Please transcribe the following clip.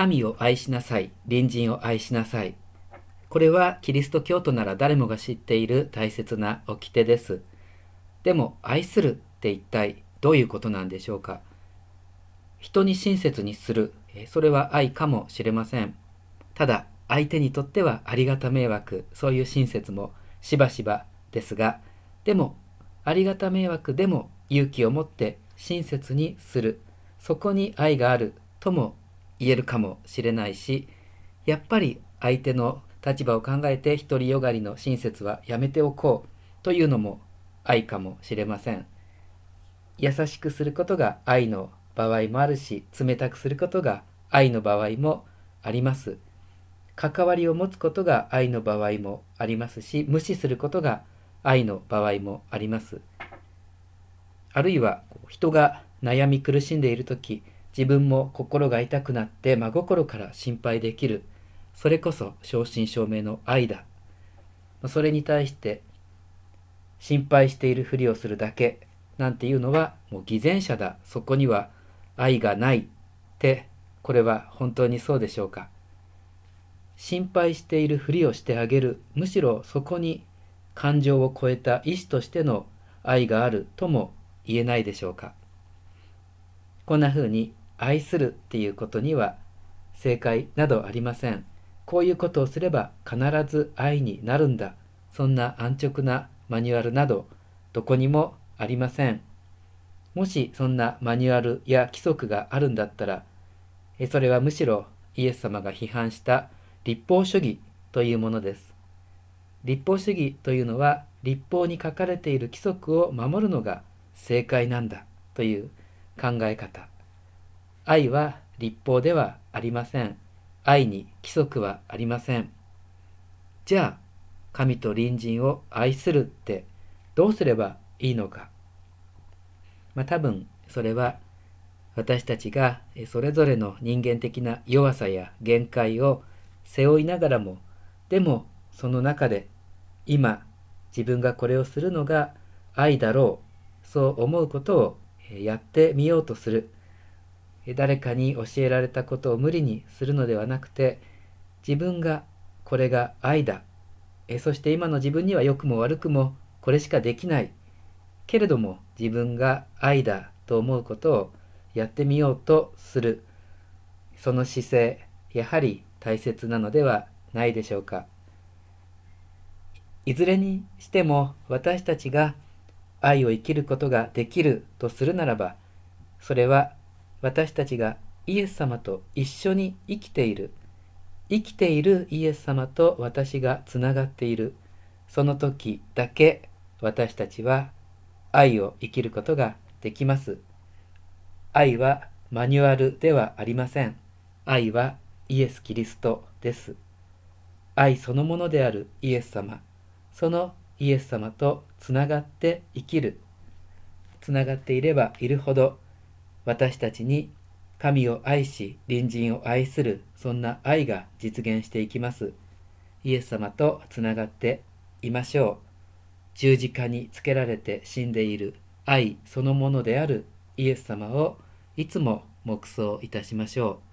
神を愛しなさい、隣人を愛しなさい。これはキリスト教徒なら誰もが知っている大切な掟です。でも、愛するって一体どういうことなんでしょうか？人に親切にする、それは愛かもしれません。ただ、相手にとってはありがた迷惑、そういう親切もしばしばですが、でも、ありがた迷惑でも勇気を持って親切にする、そこに愛があるとも言えるかもしれないし、やっぱり相手の立場を考えて独りよがりの親切はやめておこうというのも愛かもしれません。優しくすることが愛の場合もあるし、冷たくすることが愛の場合もあります。関わりを持つことが愛の場合もありますし、無視することが愛の場合もあります。あるいは人が悩み苦しんでいる時、自分も心が痛くなって真心から心配できる。それこそ正真正銘の愛だ。それに対して心配しているふりをするだけなんていうのはもう偽善者だ。そこには愛がないってこれは本当にそうでしょうか。心配しているふりをしてあげる。むしろそこに感情を超えた意志としての愛があるとも言えないでしょうか。こんな風に愛するっていうことには正解などありません。こういうことをすれば必ず愛になるんだ。そんな安直なマニュアルなどどこにもありません。もしそんなマニュアルや規則があるんだったら、それはむしろイエス様が批判した立法主義というものです。立法主義というのは立法に書かれている規則を守るのが正解なんだという考え方。愛は立法ではありません。愛に規則はありません。じゃあ、神と隣人を愛するってどうすればいいのか。まあ多分それは私たちがそれぞれの人間的な弱さや限界を背負いながらも、でもその中で今自分がこれをするのが愛だろう、そう思うことをやってみようとする。誰かに教えられたことを無理にするのではなくて、自分がこれが愛だ。そして今の自分には良くも悪くもこれしかできない。けれども自分が愛だと思うことをやってみようとする。その姿勢、やはり大切なのではないでしょうか。いずれにしても私たちが愛を生きることができるとするならば、それは私たちがイエス様と一緒に生きている、生きているイエス様と私がつながっている、その時だけ私たちは愛を生きることができます。愛はマニュアルではありません。愛はイエス・キリストです。愛そのものであるイエス様、そのイエス様とつながって生きる。つながっていればいるほど、私たちに神を愛し、隣人を愛する、そんな愛が実現していきます。イエス様とつながっていましょう。十字架につけられて死んでいる愛そのものであるイエス様をいつも黙想いたしましょう。